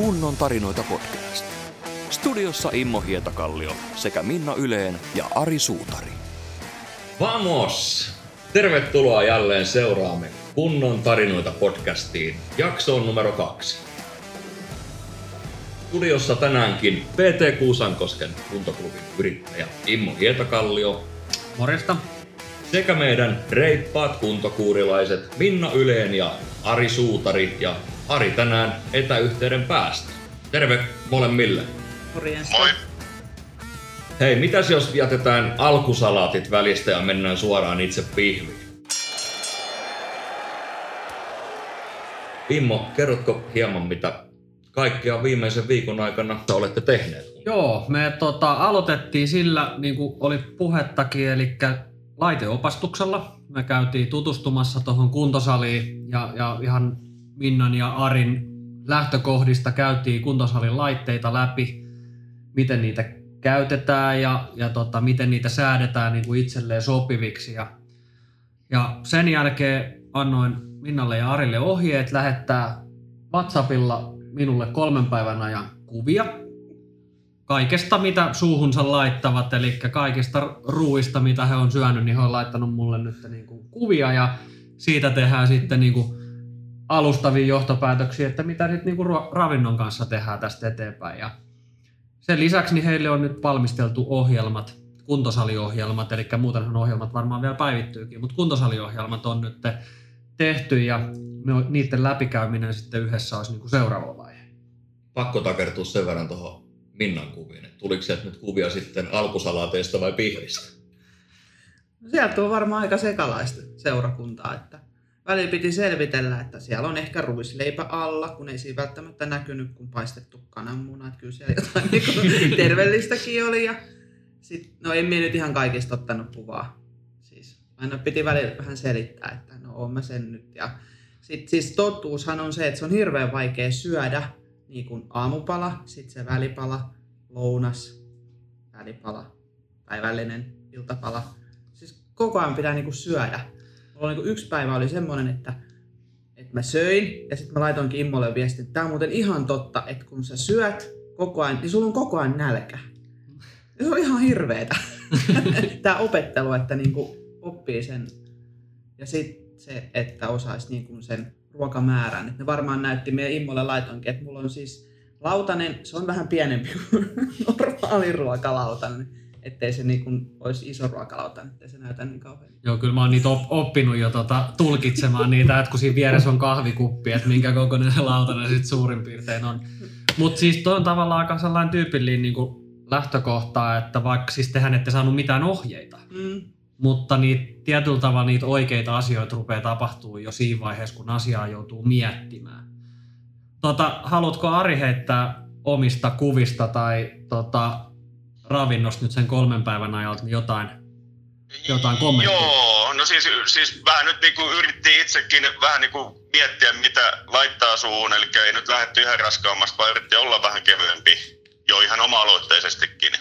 Kunnon tarinoita podcast. Studiossa Immo Hietakallio sekä Minna Yleen ja Ari Suutari. Vamos! Tervetuloa jälleen seuraamme Kunnon tarinoita podcastiin jaksoon numero kaksi. Studiossa tänäänkin PT Kuusankosken kuntoklubin yrittäjä Immo Hietakallio Morjesta. sekä meidän reippaat kuntokuurilaiset Minna Yleen ja Ari Suutari ja Ari tänään etäyhteyden päästä. Terve molemmille. Morjesta. Moi. Hei, mitäs jos jätetään alkusalaatit välistä ja mennään suoraan itse pihviin? Immo, kerrotko hieman mitä kaikkea viimeisen viikon aikana olette tehneet? Joo, me tota, aloitettiin sillä, niin kuin oli puhettakin, eli laiteopastuksella. Me käytiin tutustumassa tuohon kuntosaliin ja, ja ihan Minnan ja Arin lähtökohdista käytiin kuntosalin laitteita läpi, miten niitä käytetään ja, ja tota, miten niitä säädetään niin kuin itselleen sopiviksi. Ja, ja sen jälkeen annoin Minnalle ja Arille ohjeet lähettää WhatsAppilla minulle kolmen päivän ajan kuvia kaikesta, mitä suuhunsa laittavat, eli kaikista ruuista, mitä he on syönyt, niin he on laittanut mulle nyt niin kuin kuvia ja siitä tehdään sitten niin kuin alustavia johtopäätöksiä, että mitä nyt niin kuin ruo- ravinnon kanssa tehdään tästä eteenpäin. Ja sen lisäksi niin heille on nyt valmisteltu ohjelmat, kuntosaliohjelmat, eli muutenhan ohjelmat varmaan vielä päivittyykin, mutta kuntosaliohjelmat on nyt tehty ja ne- niiden läpikäyminen sitten yhdessä olisi niin kuin seuraava vaihe. Pakko takertua sen verran tuohon Minnan kuviin. että Tuliko sieltä nyt kuvia sitten alkusalaateista vai pihvistä? No sieltä on varmaan aika sekalaista seurakuntaa, että välillä piti selvitellä, että siellä on ehkä ruisleipä alla, kun ei siinä välttämättä näkynyt, kun paistettu kananmuna, että kyllä siellä jotain niin terveellistäkin oli. Ja sit, no en minä nyt ihan kaikista ottanut kuvaa. Siis aina piti välillä vähän selittää, että no oon mä sen nyt. Ja sit, siis totuushan on se, että se on hirveän vaikea syödä niin kuin aamupala, sitten se välipala, lounas, välipala, päivällinen, iltapala. Siis koko ajan pitää niinku syödä. Mulla niinku yksi päivä oli semmoinen, että, että mä söin ja sitten mä laitoinkin Immolle viestin, että tää on muuten ihan totta, että kun sä syöt koko ajan, niin sulla on koko ajan nälkä. Ja se on ihan hirveetä. Tää opettelu, että niinku oppii sen. Ja sitten se, että osaisi niinku sen ruokamäärän. Et ne varmaan näytti meidän Immolle laitoinkin, että mulla on siis lautanen, se on vähän pienempi kuin normaali ruokalautanen. Ettei se niin kuin olisi iso ruokalautanen, ettei se näytä niin kauhean. Joo, kyllä mä oon niitä op- oppinut jo tota, tulkitsemaan niitä, että kun siinä vieressä on kahvikuppi, että minkä kokoinen se lautanen sitten suurin piirtein on. Mutta siis toi on tavallaan aika sellainen tyypillinen niin lähtökohta, että vaikka siis tehän ette saanut mitään ohjeita, Mm. mutta niitä, tietyllä tavalla niitä oikeita asioita rupeaa tapahtuu jo siinä vaiheessa, kun asiaa joutuu miettimään. Tota, haluatko Ari heittää omista kuvista tai tota, ravinnosta nyt sen kolmen päivän ajalta niin jotain, jotain kommentteja? Joo, no siis, siis vähän nyt niinku yritti itsekin vähän niinku miettiä, mitä laittaa suuhun, eli ei nyt lähdetty ihan raskaammasta, vaan yritti olla vähän kevyempi jo ihan oma-aloitteisestikin.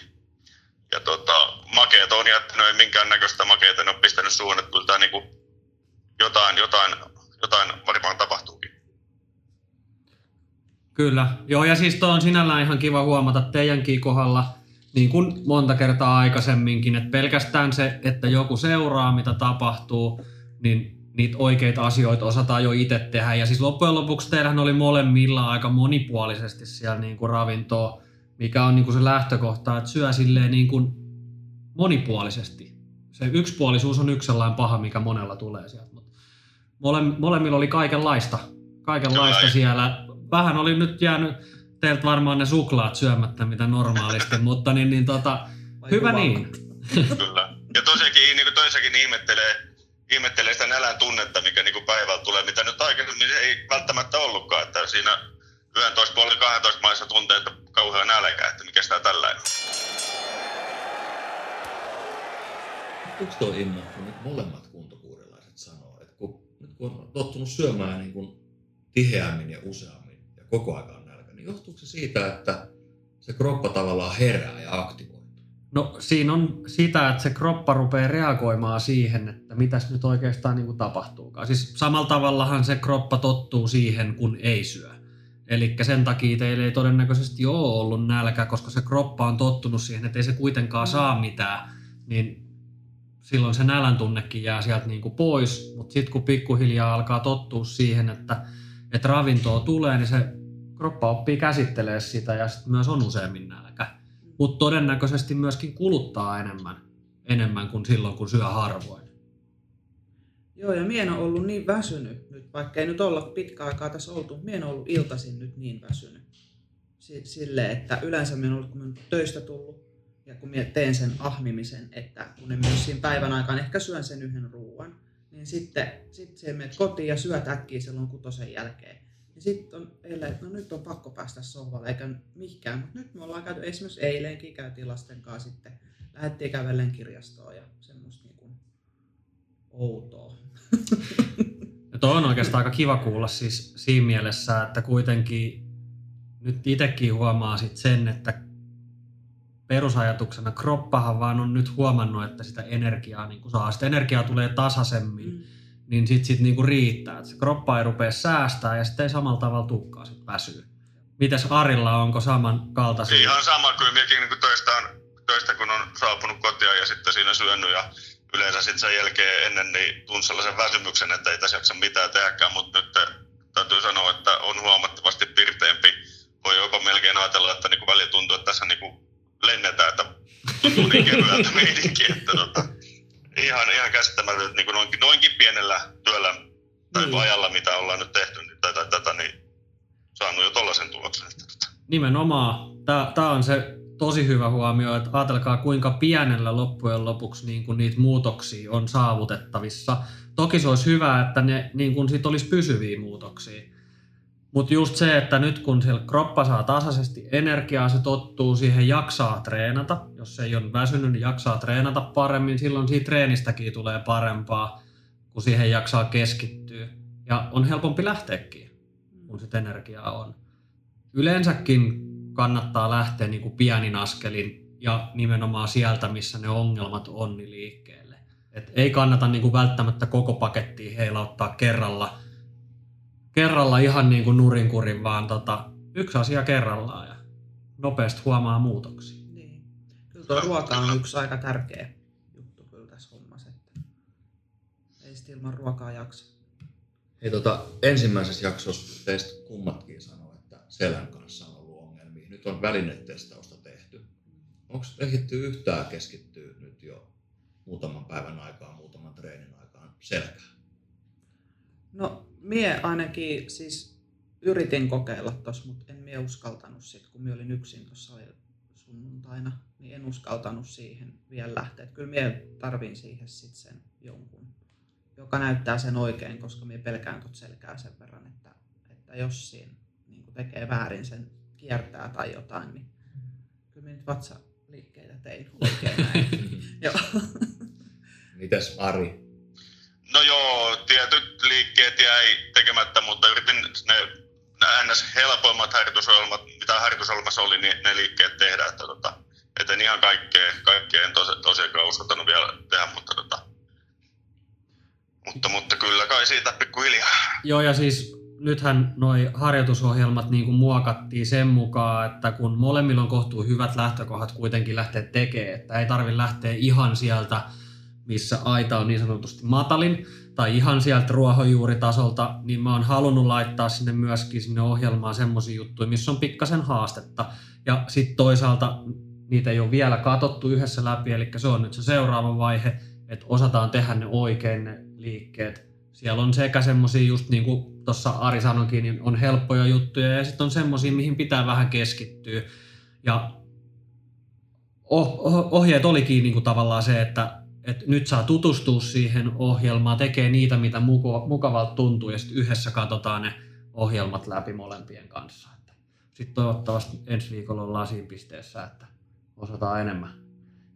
Ja tota, makeet on jättänyt, ei minkään näköistä makeita, ne on pistänyt suuhun, että kyllä tää niinku jotain, jotain, jotain varmaan tapahtuukin. Kyllä. Joo, ja siis toi on sinällään ihan kiva huomata teidänkin kohdalla, niin kuin monta kertaa aikaisemminkin, että pelkästään se, että joku seuraa, mitä tapahtuu, niin niitä oikeita asioita osataan jo itse tehdä. Ja siis loppujen lopuksi teillähän oli molemmilla aika monipuolisesti siellä niin kuin ravintoa, mikä on niin kuin se lähtökohta, että syö silleen niin kuin monipuolisesti. Se yksipuolisuus on yksi sellainen paha, mikä monella tulee sieltä. Mutta mole, molemmilla oli kaikenlaista, kaikenlaista Kyllä. siellä. Vähän oli nyt jäänyt teiltä varmaan ne suklaat syömättä, mitä normaalisti, mutta niin, niin tota, Vai hyvä niin. Kyllä. Ja tosiaankin niin kuin toisakin ihmettelee, ihmettelee sitä nälän tunnetta, mikä niin kuin päivällä tulee, mitä nyt aikaisemmin ei välttämättä ollutkaan, että siinä 11 puoli 12 maissa tuntee, että kauhean nälkä, että mikä sitä tällainen. Onko tuo Immo, kun nyt molemmat kuntokuurilaiset sanoo, että kun, nyt kun on tottunut syömään niin kuin tiheämmin ja useammin ja koko ajan niin johtuuko se siitä, että se kroppa tavallaan herää ja aktivoituu? No siinä on sitä, että se kroppa rupeaa reagoimaan siihen, että mitäs nyt oikeastaan niin kuin tapahtuukaan. Siis samalla tavallahan se kroppa tottuu siihen, kun ei syö. Eli sen takia teillä ei todennäköisesti ole ollut nälkä, koska se kroppa on tottunut siihen, että ei se kuitenkaan Mm. saa mitään, niin silloin se nälän tunnekin jää sieltä niin kuin pois. Mutta sitten kun pikkuhiljaa alkaa tottua siihen, että, että ravintoa tulee, niin se kroppa oppii käsittelee sitä ja sitten myös on useammin nälkä. Mutta todennäköisesti myöskin kuluttaa enemmän, enemmän kuin silloin, kun syö harvoin. Joo, ja mien on ollut niin väsynyt nyt, vaikka ei nyt olla pitkä aikaa tässä oltu, mien on ollut iltaisin nyt niin väsynyt. Si- Silleen, että yleensä mien on ollut, kun töistä tullut, ja kun mie teen sen ahmimisen, että kun ne myös siinä päivän aikaan ehkä syön sen yhden ruuan, niin sitten sit se menet kotiin ja syöt äkkiä silloin kutosen jälkeen. Ja sitten on eilen, että no nyt on pakko päästä sohvalle eikä mihinkään. Mutta nyt me ollaan käyty, esimerkiksi eilenkin käytiin lasten kanssa sitten, lähdettiin kävellen kirjastoon ja semmoista niinku outoa. Ja toi on oikeastaan aika kiva kuulla siis siinä mielessä, että kuitenkin nyt itsekin huomaa sit sen, että perusajatuksena kroppahan vaan on nyt huomannut, että sitä energiaa niin kun saa. Sitä energiaa tulee tasaisemmin, Mm. Niin sit, sit niin riittää. Että se kroppa ei rupea säästää ja sitten ei samalla tavalla tukkaa sit väsyy. Mites Arilla, onko samankaltaisia? Ihan sama, kyllä minäkin niin töistä, on, töistä, kun on saapunut kotia ja sitten siinä syönyt ja yleensä sitten sen jälkeen ennen niin tunsin sellaisen väsymyksen, että ei tässä jaksa mitään tehdäkään, mutta nyt täytyy sanoa, että on huomattavasti pirteempi. Voi jopa melkein ajatella, että niin välillä tuntuu, että tässä niin lennetään, että tuntuu niin kevyeltä meininki, että tota, ihan, ihan käsittämätöntä niin noinkin, noinkin pienellä työllä tai Niin. ajalla, mitä ollaan nyt tehty, niin tätä, tätä niin saanut jo tollaisen tuloksen. Että, tota. Nimenomaan. Tämä on se tosi hyvä huomio, että ajatelkaa kuinka pienellä loppujen lopuksi niin kuin niitä muutoksia on saavutettavissa. Toki se olisi hyvä, että ne niin kuin sit olisi pysyviä muutoksia. Mutta just se, että nyt kun siellä kroppa saa tasaisesti energiaa, se tottuu siihen jaksaa treenata. Jos se ei ole väsynyt, niin jaksaa treenata paremmin. Silloin siitä treenistäkin tulee parempaa, kun siihen jaksaa keskittyä. Ja on helpompi lähteäkin kun sit energiaa on. Yleensäkin kannattaa lähteä niin kuin pienin askelin ja nimenomaan sieltä, missä ne ongelmat on, niin liikkeelle. Et ei kannata niin kuin välttämättä koko pakettia heilauttaa kerralla, kerralla ihan niin kuin nurinkurin, vaan tota, yksi asia kerrallaan ja nopeasti huomaa muutoksia. Niin. Kyllä tuo ruoka on yksi aika tärkeä juttu kyllä tässä hommassa, että ei sitä ilman ruokaa jaksa. Hei, tota, ensimmäisessä jaksossa teistä kummatkin sanoi, että selän kanssa on ollut ongelmia. Nyt on välinetestausta tehty. Onko ehditty yhtään keskittyä nyt jo muutaman päivän aikaa, muutaman treenin aikaan selkään? No, mie ainakin siis yritin kokeilla tossa, mutta en mie uskaltanut sit, kun mie olin yksin tuossa sunnuntaina, niin en uskaltanut siihen vielä lähteä. Et kyllä mie tarvin siihen sit sen jonkun, joka näyttää sen oikein, koska mie pelkään tot selkää sen verran, että, että jos siinä niin tekee väärin sen kiertää tai jotain, niin kyllä mie nyt vatsaliikkeitä tein oikein näin. Joo. Mites Ari? No joo, tietyt liikkeet jäi tekemättä, mutta yritin ne, ne ns. helpoimmat harjoitusohjelmat, mitä harjoitusohjelmassa oli, niin ne liikkeet tehdä. Että tota, et en ihan kaikkea, kaikkea en tos, tosiaankaan uskaltanut vielä tehdä, mutta, tota, mutta, mutta kyllä kai siitä pikkuhiljaa. Joo, ja siis nythän noi harjoitusohjelmat niin kuin muokattiin sen mukaan, että kun molemmilla on kohtuu hyvät lähtökohdat kuitenkin lähteä tekemään, että ei tarvi lähteä ihan sieltä, missä aita on niin sanotusti matalin, tai ihan sieltä ruohonjuuritasolta, niin mä oon halunnut laittaa sinne myöskin sinne ohjelmaan semmoisia juttuja, missä on pikkasen haastetta. Ja sitten toisaalta niitä ei ole vielä katottu yhdessä läpi, eli se on nyt se seuraava vaihe, että osataan tehdä ne oikein ne liikkeet. Siellä on sekä semmoisia, just niin kuin tuossa Ari sanoikin, niin on helppoja juttuja ja sitten on semmoisia, mihin pitää vähän keskittyä. Ja oh, oh, ohjeet olikin niin kuin tavallaan se, että, että nyt saa tutustua siihen ohjelmaan, tekee niitä, mitä mukavalta tuntuu ja sitten yhdessä katsotaan ne ohjelmat läpi molempien kanssa. Sitten toivottavasti ensi viikolla ollaan siinä pisteessä, että osataan enemmän,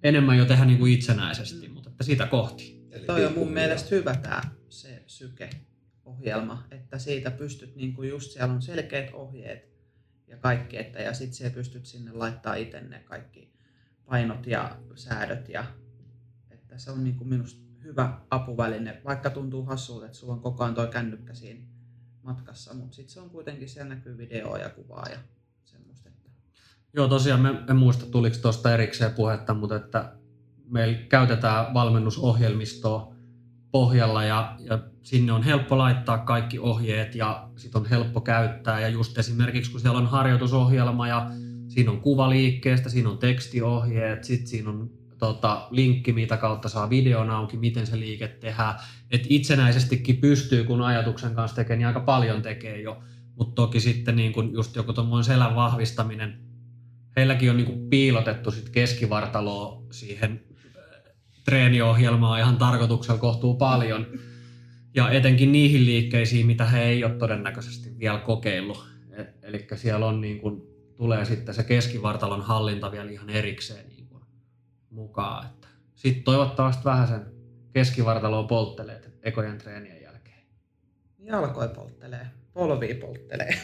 enemmän jo tehdä niin kuin itsenäisesti, mutta että sitä kohti. Eli Toi on mun mielestä hyvä tämä se syke-ohjelma, että siitä pystyt, niin kuin just siellä on selkeät ohjeet ja kaikki, että ja sitten pystyt sinne laittaa itse ne kaikki painot ja säädöt ja että se on niin kuin minusta hyvä apuväline, vaikka tuntuu hassulta, että sulla on koko ajan toi kännykkä siinä matkassa, mutta sitten se on kuitenkin, siellä näkyy videoa ja kuvaa ja semmoista. Että... Joo, tosiaan me, en muista tuliko tuosta erikseen puhetta, mutta että meillä käytetään valmennusohjelmistoa pohjalla ja, ja sinne on helppo laittaa kaikki ohjeet ja sitten on helppo käyttää. Ja just esimerkiksi kun siellä on harjoitusohjelma ja siinä on kuva liikkeestä, siinä on tekstiohjeet, sitten siinä on tota, linkki, mitä kautta saa videon auki, miten se liike tehdään. Et itsenäisestikin pystyy, kun ajatuksen kanssa tekee, niin aika paljon tekee jo. Mutta toki sitten niin kun just joku tuommoinen selän vahvistaminen, heilläkin on niin kun piilotettu sit keskivartaloa siihen treeniohjelmaa ihan tarkoituksella kohtuu paljon. Ja etenkin niihin liikkeisiin, mitä he ei ole todennäköisesti vielä kokeillut. Eli siellä on niin kuin, tulee sitten se keskivartalon hallinta vielä ihan erikseen niin mukaan. Sitten toivottavasti vähän sen keskivartaloa polttelee ekojen treenien jälkeen. Jalkoi polttelee, polvii polttelee.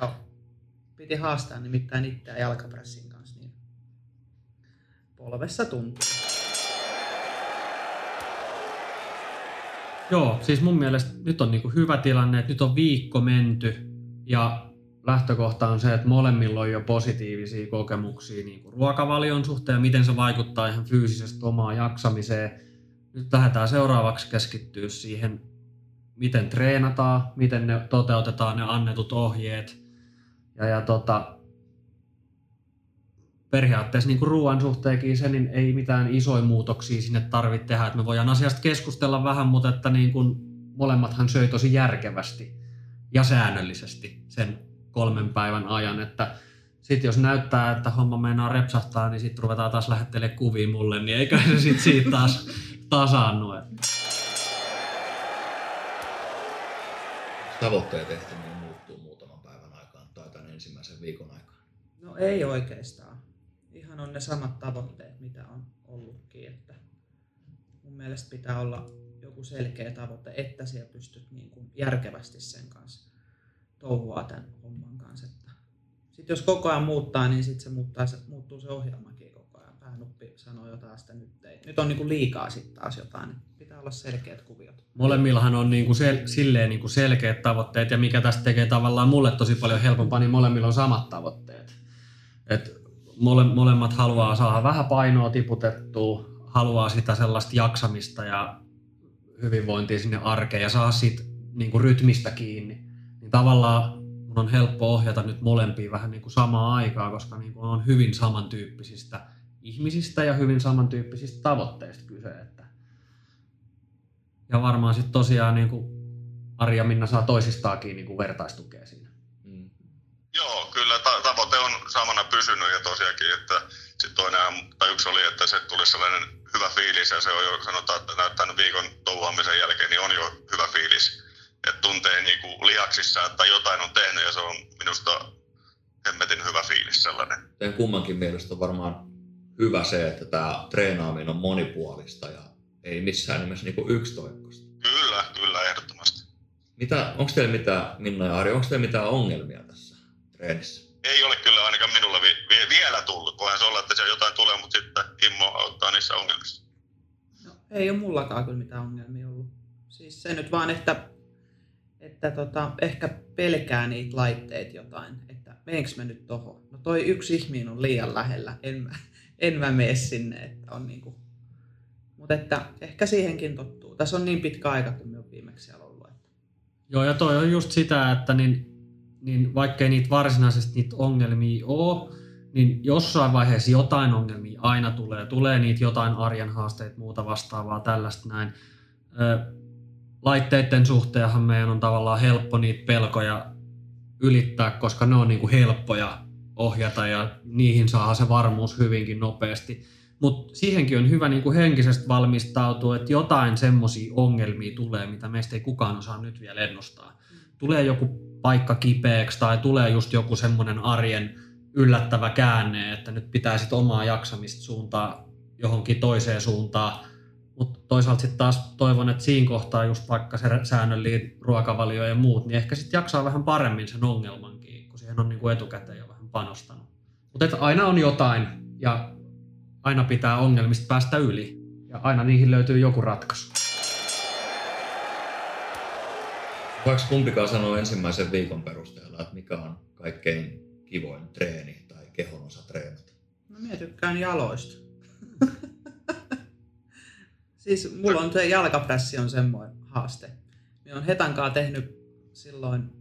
Joo. Piti haastaa nimittäin itseään jalkapressin polvessa tuntuu. Joo, siis mun mielestä nyt on niinku hyvä tilanne, että nyt on viikko menty ja lähtökohta on se, että molemmilla on jo positiivisia kokemuksia niin kuin ruokavalion suhteen miten se vaikuttaa ihan fyysisesti omaan jaksamiseen. Nyt lähdetään seuraavaksi keskittyä siihen, miten treenataan, miten ne toteutetaan ne annetut ohjeet. Ja, ja tota, periaatteessa niin kuin ruoan suhteenkin se, niin ei mitään isoja muutoksia sinne tarvitse tehdä. Että me voidaan asiasta keskustella vähän, mutta että niin kuin molemmathan söi tosi järkevästi ja säännöllisesti sen kolmen päivän ajan. Että sitten jos näyttää, että homma meinaa repsahtaa, niin sitten ruvetaan taas lähettelemään kuvia mulle, niin eikä se sitten siitä taas tasaannu. Tavoitteet ehtiminen muuttuu muutaman päivän aikaan tai tämän ensimmäisen viikon aikaan? No ei oikeastaan ihan on ne samat tavoitteet, mitä on ollutkin. Että mun mielestä pitää olla joku selkeä tavoite, että siellä pystyt niin kuin järkevästi sen kanssa touhua tämän homman kanssa. Sitten jos koko ajan muuttaa, niin sitten se, muuttaa, se muuttuu se ohjelmakin koko ajan. Päänuppi sanoo jotain, sitä nyt ei. Nyt on niin kuin liikaa sitten taas jotain, niin pitää olla selkeät kuviot. Molemmillahan on niin kuin sel- silleen niin kuin selkeät tavoitteet ja mikä tästä tekee tavallaan mulle tosi paljon helpompaa, niin molemmilla on samat tavoitteet. Et mole, molemmat haluaa saada vähän painoa tiputettua, haluaa sitä sellaista jaksamista ja hyvinvointia sinne arkeen ja saa siitä niin kuin rytmistä kiinni. Niin tavallaan mun on helppo ohjata nyt molempia vähän niin kuin samaa aikaa, koska niin kuin on hyvin samantyyppisistä ihmisistä ja hyvin samantyyppisistä tavoitteista kyse. Että ja varmaan sitten tosiaan niin kuin Ari ja Minna saa toisistaakin niin kuin vertaistukea siinä. Mm. Joo, kyllä ta- tavoite on samana pysynyt ja tosiaankin, että sitten toinen tai yksi oli, että se tuli sellainen hyvä fiilis ja se on jo sanotaan, että näyttää viikon touhuamisen jälkeen, niin on jo hyvä fiilis. Että tuntee niin kuin lihaksissa, että jotain on tehnyt ja se on minusta hemmetin hyvä fiilis sellainen. Teidän kummankin mielestä on varmaan hyvä se, että tämä treenaaminen on monipuolista ja ei missään nimessä niin yksitoikkoista. Kyllä, kyllä, ehdottomasti. Mitä, onko teillä mitään, Minna ja Ari, onko teillä mitään ongelmia tässä treenissä? ei ole kyllä ainakaan minulla vi- vi- vielä tullut. Voihan se olla, että siellä jotain tulee, mutta sitten Immo auttaa niissä ongelmissa. No, ei ole mullakaan kyllä mitään ongelmia ollut. Siis se nyt vaan, että, että tota, ehkä pelkää niitä laitteita jotain, että meenkö mä nyt tohon. No toi yksi ihminen on liian lähellä, en mä, en mä mene sinne, että on niinku. Mutta että ehkä siihenkin tottuu. Tässä on niin pitkä aika, kun me on viimeksi siellä ollut. Että... Joo, ja toi on just sitä, että niin niin vaikkei niitä varsinaisesti niitä ongelmia ole, niin jossain vaiheessa jotain ongelmia aina tulee. Tulee niitä jotain arjen haasteita, muuta vastaavaa, tällaista näin. Laitteiden suhteenhan meidän on tavallaan helppo niitä pelkoja ylittää, koska ne on niinku helppoja ohjata ja niihin saa se varmuus hyvinkin nopeasti. Mutta siihenkin on hyvä niinku henkisesti valmistautua, että jotain semmoisia ongelmia tulee, mitä meistä ei kukaan osaa nyt vielä ennustaa. Tulee joku paikka kipeäksi tai tulee just joku semmoinen arjen yllättävä käänne, että nyt pitää sitten omaa jaksamista suuntaa johonkin toiseen suuntaan. Mutta toisaalta sitten taas toivon, että siinä kohtaa just vaikka se säännöllinen ruokavalio ja muut, niin ehkä sitten jaksaa vähän paremmin sen ongelmankin, kun siihen on niinku etukäteen jo vähän panostanut. Mutta aina on jotain ja aina pitää ongelmista päästä yli ja aina niihin löytyy joku ratkaisu. Voiko kumpikaan sanoa ensimmäisen viikon perusteella, että mikä on kaikkein kivoin treeni tai kehon osa treenata? No minä tykkään jaloista. Siis mulla on se jalkaprässi on semmoinen haaste. Minä on Hetankaa tehnyt silloin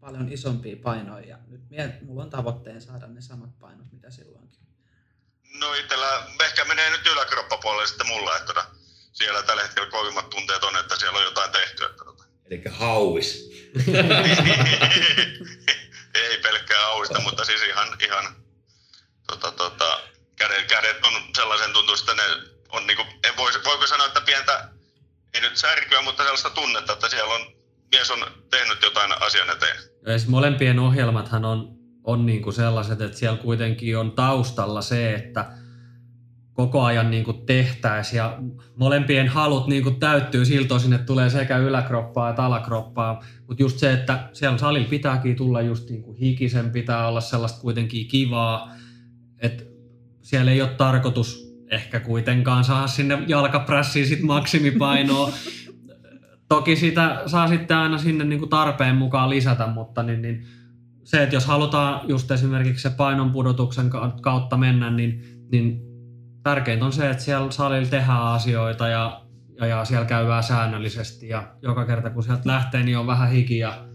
paljon isompia painoja ja nyt mie, mulla on tavoitteen saada ne samat painot mitä silloinkin. No itellä ehkä menee nyt yläkroppapuolelle sitten mulla, että tota, siellä tällä hetkellä kovimmat tunteet on, että siellä on jotain tehty. Että tota. Eli hauis. Ei pelkkää auista, mutta siis ihan, ihan tota, tota, kädet, kädet on sellaisen tuntuista, että ne on niinku, en voisi, voiko sanoa, että pientä, ei nyt särkyä, mutta sellaista tunnetta, että siellä on, mies on tehnyt jotain asian eteen. Siis molempien ohjelmathan on, on niinku sellaiset, että siellä kuitenkin on taustalla se, että koko ajan niinku tehtäisiin ja molempien halut niinku täyttyy siltä osin, että tulee sekä yläkroppaa että alakroppaa. Mutta just se, että siellä salilla pitääkin tulla just niinku hikisen, pitää olla sellaista kuitenkin kivaa, että siellä ei ole tarkoitus ehkä kuitenkaan saada sinne jalkaprässiin sit maksimipainoa. Toki sitä saa sitten aina sinne niinku tarpeen mukaan lisätä, mutta niin, niin se, että jos halutaan just esimerkiksi se painon pudotuksen kautta mennä, niin, niin tärkeintä on se, että siellä salilla tehdään asioita ja, ja, ja siellä käydään säännöllisesti ja joka kerta kun sieltä lähtee, niin on vähän hiki ja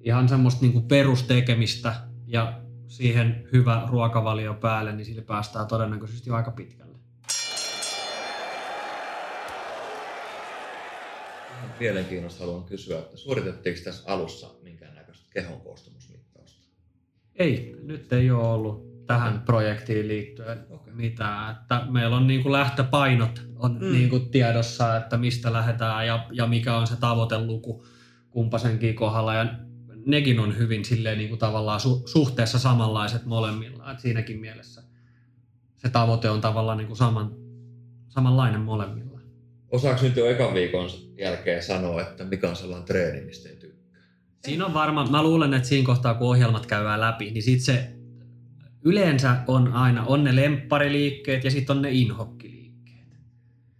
ihan semmoista niin kuin perustekemistä ja siihen hyvä ruokavalio päälle, niin sillä päästään todennäköisesti aika pitkälle. Mielenkiinnosta haluan kysyä, että suoritettiinko tässä alussa minkäännäköistä kehon koostumusmittausta? Ei, nyt ei ole ollut tähän projektiin liittyen Okei. mitään. Että meillä on niin kuin lähtöpainot on Mm. mm. niin kuin tiedossa, että mistä lähdetään ja, ja mikä on se tavoiteluku kumpasenkin kohdalla. Ja nekin on hyvin silleen niin kuin tavallaan su, suhteessa samanlaiset molemmilla. Et siinäkin mielessä se tavoite on tavallaan niin kuin saman, samanlainen molemmilla. Osaako nyt jo ekan viikon jälkeen sanoa, että mikä on sellainen treeni, mistä ei tykkää? Siinä on varmaan, mä luulen, että siinä kohtaa kun ohjelmat käydään läpi, niin sit se yleensä on aina, on ne lemppariliikkeet ja sitten on ne inhokkiliikkeet.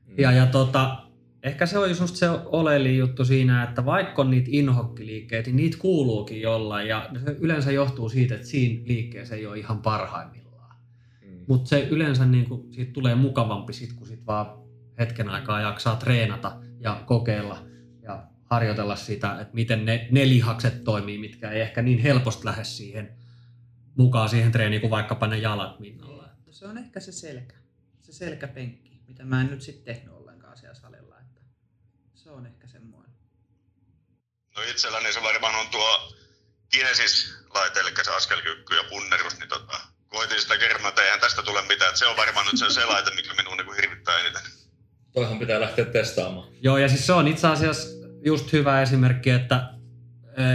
Mm. Ja, ja tota, ehkä se on just se oleellinen juttu siinä, että vaikka on niitä inhokkiliikkeitä, niin niitä kuuluukin jollain. Ja se yleensä johtuu siitä, että siinä liikkeessä ei ole ihan parhaimmillaan. Mm. Mutta se yleensä niin kuin, siitä tulee mukavampi sit, kun sit vaan hetken aikaa jaksaa treenata ja kokeilla ja harjoitella sitä, että miten ne, ne lihakset toimii, mitkä ei ehkä niin helposti lähde siihen mukaan siihen treeniin kuin vaikkapa ne jalat minnalla. Se on ehkä se selkä, se selkäpenkki, mitä mä en nyt sitten tehnyt ollenkaan siellä salilla. Se on ehkä semmoinen. No itselläni se varmaan on tuo Kinesis-laite, eli se askelkyykky ja punnerus, niin tota, koitin sitä kerran, että eihän tästä tule mitään. Että se on varmaan nyt se, se laite, mikä minun niin hirvittää eniten. Toihan pitää lähteä testaamaan. Joo, ja siis se on itse asiassa just hyvä esimerkki, että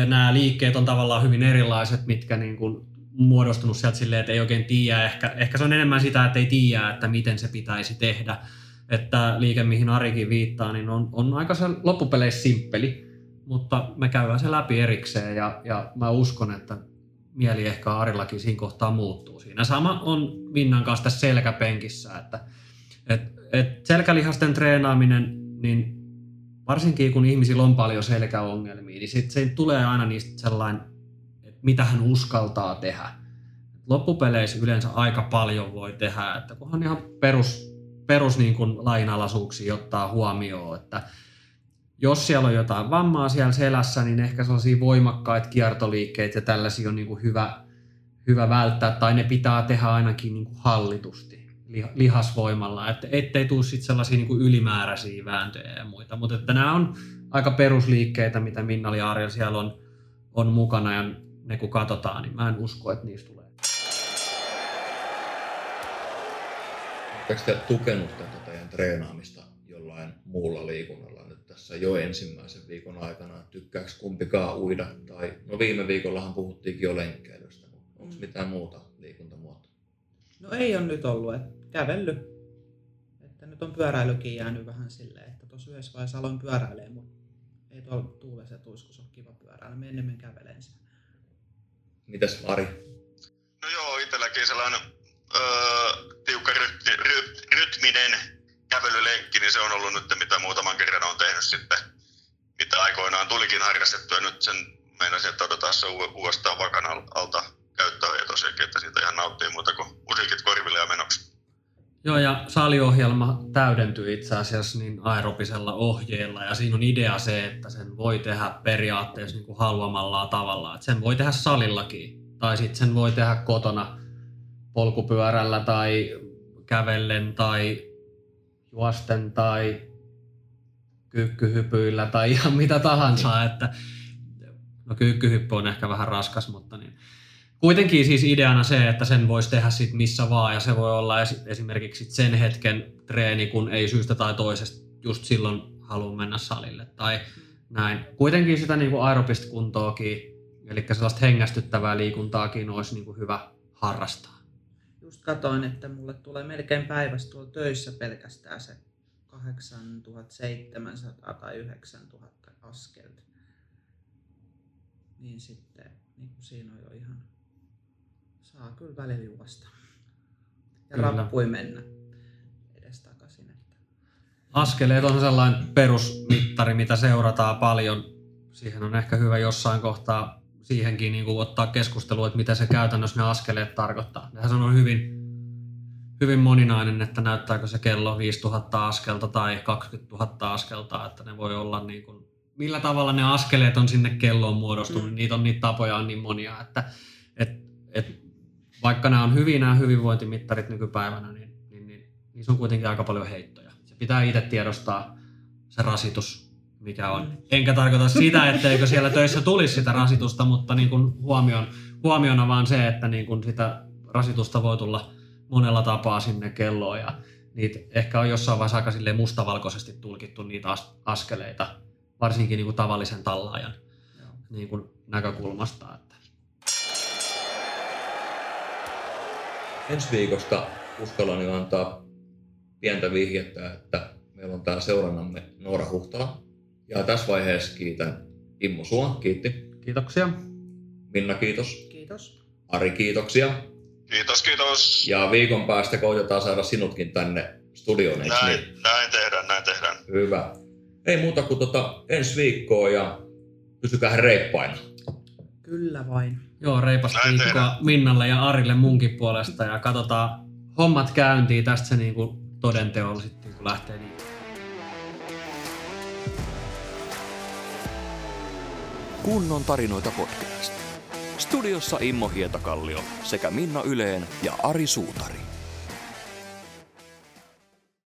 nämä liikkeet on tavallaan hyvin erilaiset, mitkä niin kuin muodostunut sieltä silleen, että ei oikein tiedä. Ehkä, ehkä se on enemmän sitä, että ei tiedä, että miten se pitäisi tehdä. Että liike, mihin Arikin viittaa, niin on, on aika se loppupeleissä simppeli, mutta me käydään se läpi erikseen ja, ja mä uskon, että mieli ehkä Arillakin siinä kohtaa muuttuu. Siinä sama on Minnan kanssa tässä selkäpenkissä, että et, et selkälihasten treenaaminen, niin varsinkin kun ihmisillä on paljon selkäongelmia, niin sit se tulee aina niistä sellainen, että mitä hän uskaltaa tehdä. Loppupeleissä yleensä aika paljon voi tehdä, että kunhan ihan perus, perus niin kuin lainalaisuuksia ottaa huomioon, että jos siellä on jotain vammaa siellä selässä, niin ehkä sellaisia voimakkaita kiertoliikkeitä ja tällaisia on niin kuin hyvä, hyvä välttää, tai ne pitää tehdä ainakin niin kuin hallitusti liha- lihasvoimalla, että ettei tule sit sellaisia niin kuin ylimääräisiä vääntöjä ja muita. Mutta että nämä on aika perusliikkeitä, mitä Minna ja Arja siellä on, on mukana ja ne kun katsotaan, niin mä en usko, että niistä tulee. Oletteko te tukenut tätä teidän treenaamista jollain muulla liikunnalla nyt tässä jo ensimmäisen viikon aikana? Tykkääkö kumpikaan uida? Tai, no viime viikollahan puhuttiinkin jo lenkkeilystä, mutta onko Mm. mitään muuta liikuntamuotoa? No ei on nyt ollut, että kävelly. Että nyt on pyöräilykin jäänyt vähän silleen, että tuossa yhdessä vaiheessa aloin pyöräilee, mutta ei tuolla tuulessa tuiskussa ole kiva pyöräillä. Me enemmän kävelen siellä. Mitäs Ari? No joo, itselläkin sellainen öö, tiukka rytmi, ry, rytminen kävelylenkki, niin se on ollut nyt mitä muutaman kerran on tehnyt sitten, mitä aikoinaan tulikin harrastettua nyt sen meinasin, että otetaan se uudestaan vakan alta käyttöön ja tosiaankin, että siitä ihan nauttii muuta kuin musiikit korville ja menoksi. Joo, ja saliohjelma täydentyy itse asiassa niin aerobisella ohjeella, ja siinä on idea se, että sen voi tehdä periaatteessa niin kuin haluamallaan tavalla. Että sen voi tehdä salillakin, tai sitten sen voi tehdä kotona polkupyörällä tai kävellen tai juosten tai kyykkyhypyillä tai ihan mitä tahansa. Niin. Että, no kyykkyhyppy on ehkä vähän raskas, mutta niin. Kuitenkin siis ideana se, että sen voisi tehdä sit missä vaan ja se voi olla esimerkiksi sen hetken treeni, kun ei syystä tai toisesta just silloin halua mennä salille tai näin. Kuitenkin sitä niin kuin aerobista kuntoakin, eli sellaista hengästyttävää liikuntaakin olisi niin kuin hyvä harrastaa. Just katoin, että mulle tulee melkein päivässä tuolla töissä pelkästään se 8700 tai 9000 askelta. Niin sitten niin kuin siinä on jo ihan, saa kyllä välillä juosta. Ja kyllä. rappui mennä edestakaisin. Että... Askeleet on sellainen perusmittari, mitä seurataan paljon. Siihen on ehkä hyvä jossain kohtaa siihenkin niin kuin ottaa keskustelua, että mitä se käytännössä ne askeleet tarkoittaa. Nehän on hyvin hyvin moninainen, että näyttääkö se kello 5000 askelta tai 20 000 askelta, että ne voi olla niin kuin, millä tavalla ne askeleet on sinne kelloon muodostunut, mm. niitä on niitä tapoja on niin monia, että et, et, vaikka nämä on hyvin nämä hyvinvointimittarit nykypäivänä, niin, niin, niin niissä on kuitenkin aika paljon heittoja. Se pitää itse tiedostaa se rasitus, mikä on. Enkä tarkoita sitä, etteikö siellä töissä tulisi sitä rasitusta, mutta niin kuin huomion, huomiona vaan se, että niin kuin sitä rasitusta voi tulla monella tapaa sinne kelloon ja niitä ehkä on jossain vaiheessa aika mustavalkoisesti tulkittu niitä as- askeleita, varsinkin niin kuin tavallisen tallaajan niin kuin näkökulmasta. Että. Ensi viikosta uskallan jo antaa pientä vihjettä, että meillä on täällä seurannamme Noora Huhtala. Ja tässä vaiheessa kiitän Immo Sua, kiitti. Kiitoksia. Minna, kiitos. Kiitos. Ari, kiitoksia. Kiitos, kiitos. Ja viikon päästä koitetaan saada sinutkin tänne studioon, näin, niin? näin tehdään, näin tehdään. Hyvä. Ei muuta kuin tota, ensi viikkoa ja pysykää reippaina. Kyllä vain. Joo, reipasta viikkoa. Minnalle ja Arille munkin puolesta ja katsotaan hommat käyntiin. Tästä se niin kuin todenteolla sitten kun lähtee niin. Kunnon tarinoita podcast. Studiossa Immo Hietakallio sekä Minna Yleen ja Ari Suutari.